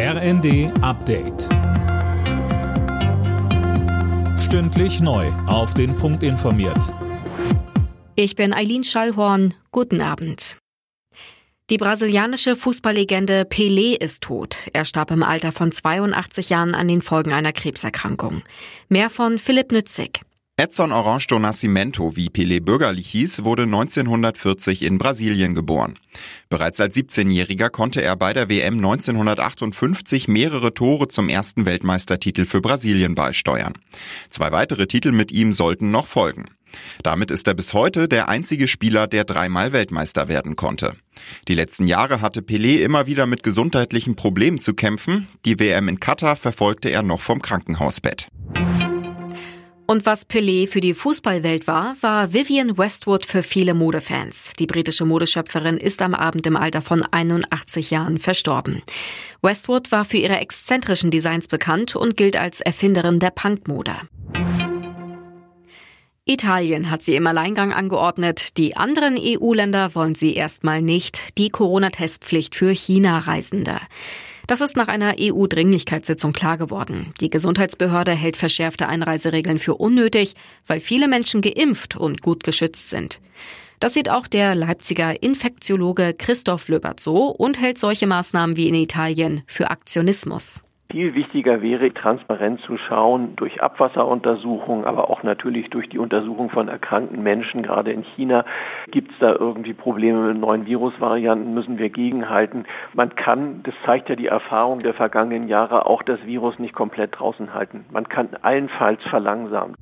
RND Update. Stündlich neu. Auf den Punkt informiert. Ich bin Eileen Schallhorn. Guten Abend. Die brasilianische Fußballlegende Pelé ist tot. Er starb im Alter von 82 Jahren an den Folgen einer Krebserkrankung. Mehr von Philipp Nützig. Edson Orange do Nascimento, wie Pelé bürgerlich hieß, wurde 1940 in Brasilien geboren. Bereits als 17-Jähriger konnte er bei der WM 1958 mehrere Tore zum ersten Weltmeistertitel für Brasilien beisteuern. Zwei weitere Titel mit ihm sollten noch folgen. Damit ist er bis heute der einzige Spieler, der dreimal Weltmeister werden konnte. Die letzten Jahre hatte Pelé immer wieder mit gesundheitlichen Problemen zu kämpfen. Die WM in Katar verfolgte er noch vom Krankenhausbett. Und was Pelé für die Fußballwelt war, war Vivian Westwood für viele Modefans. Die britische Modeschöpferin ist am Abend im Alter von 81 Jahren verstorben. Westwood war für ihre exzentrischen Designs bekannt und gilt als Erfinderin der Punkmode. Italien hat sie im Alleingang angeordnet. Die anderen EU-Länder wollen sie erstmal nicht. Die Corona-Testpflicht für China-Reisende. Das ist nach einer EU-Dringlichkeitssitzung klar geworden. Die Gesundheitsbehörde hält verschärfte Einreiseregeln für unnötig, weil viele Menschen geimpft und gut geschützt sind. Das sieht auch der Leipziger Infektiologe Christoph Löbert so und hält solche Maßnahmen wie in Italien für Aktionismus. Viel wichtiger wäre, transparent zu schauen durch Abwasseruntersuchungen, aber auch natürlich durch die Untersuchung von erkrankten Menschen. Gerade in China gibt es da irgendwie Probleme mit neuen Virusvarianten, müssen wir gegenhalten. Man kann, das zeigt ja die Erfahrung der vergangenen Jahre, auch das Virus nicht komplett draußen halten. Man kann allenfalls verlangsamen.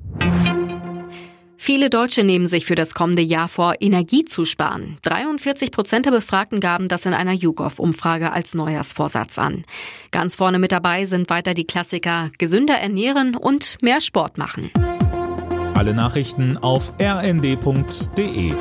Viele Deutsche nehmen sich für das kommende Jahr vor, Energie zu sparen. 43 Prozent der Befragten gaben das in einer YouGov-Umfrage als Neujahrsvorsatz an. Ganz vorne mit dabei sind weiter die Klassiker gesünder ernähren und mehr Sport machen. Alle Nachrichten auf rnd.de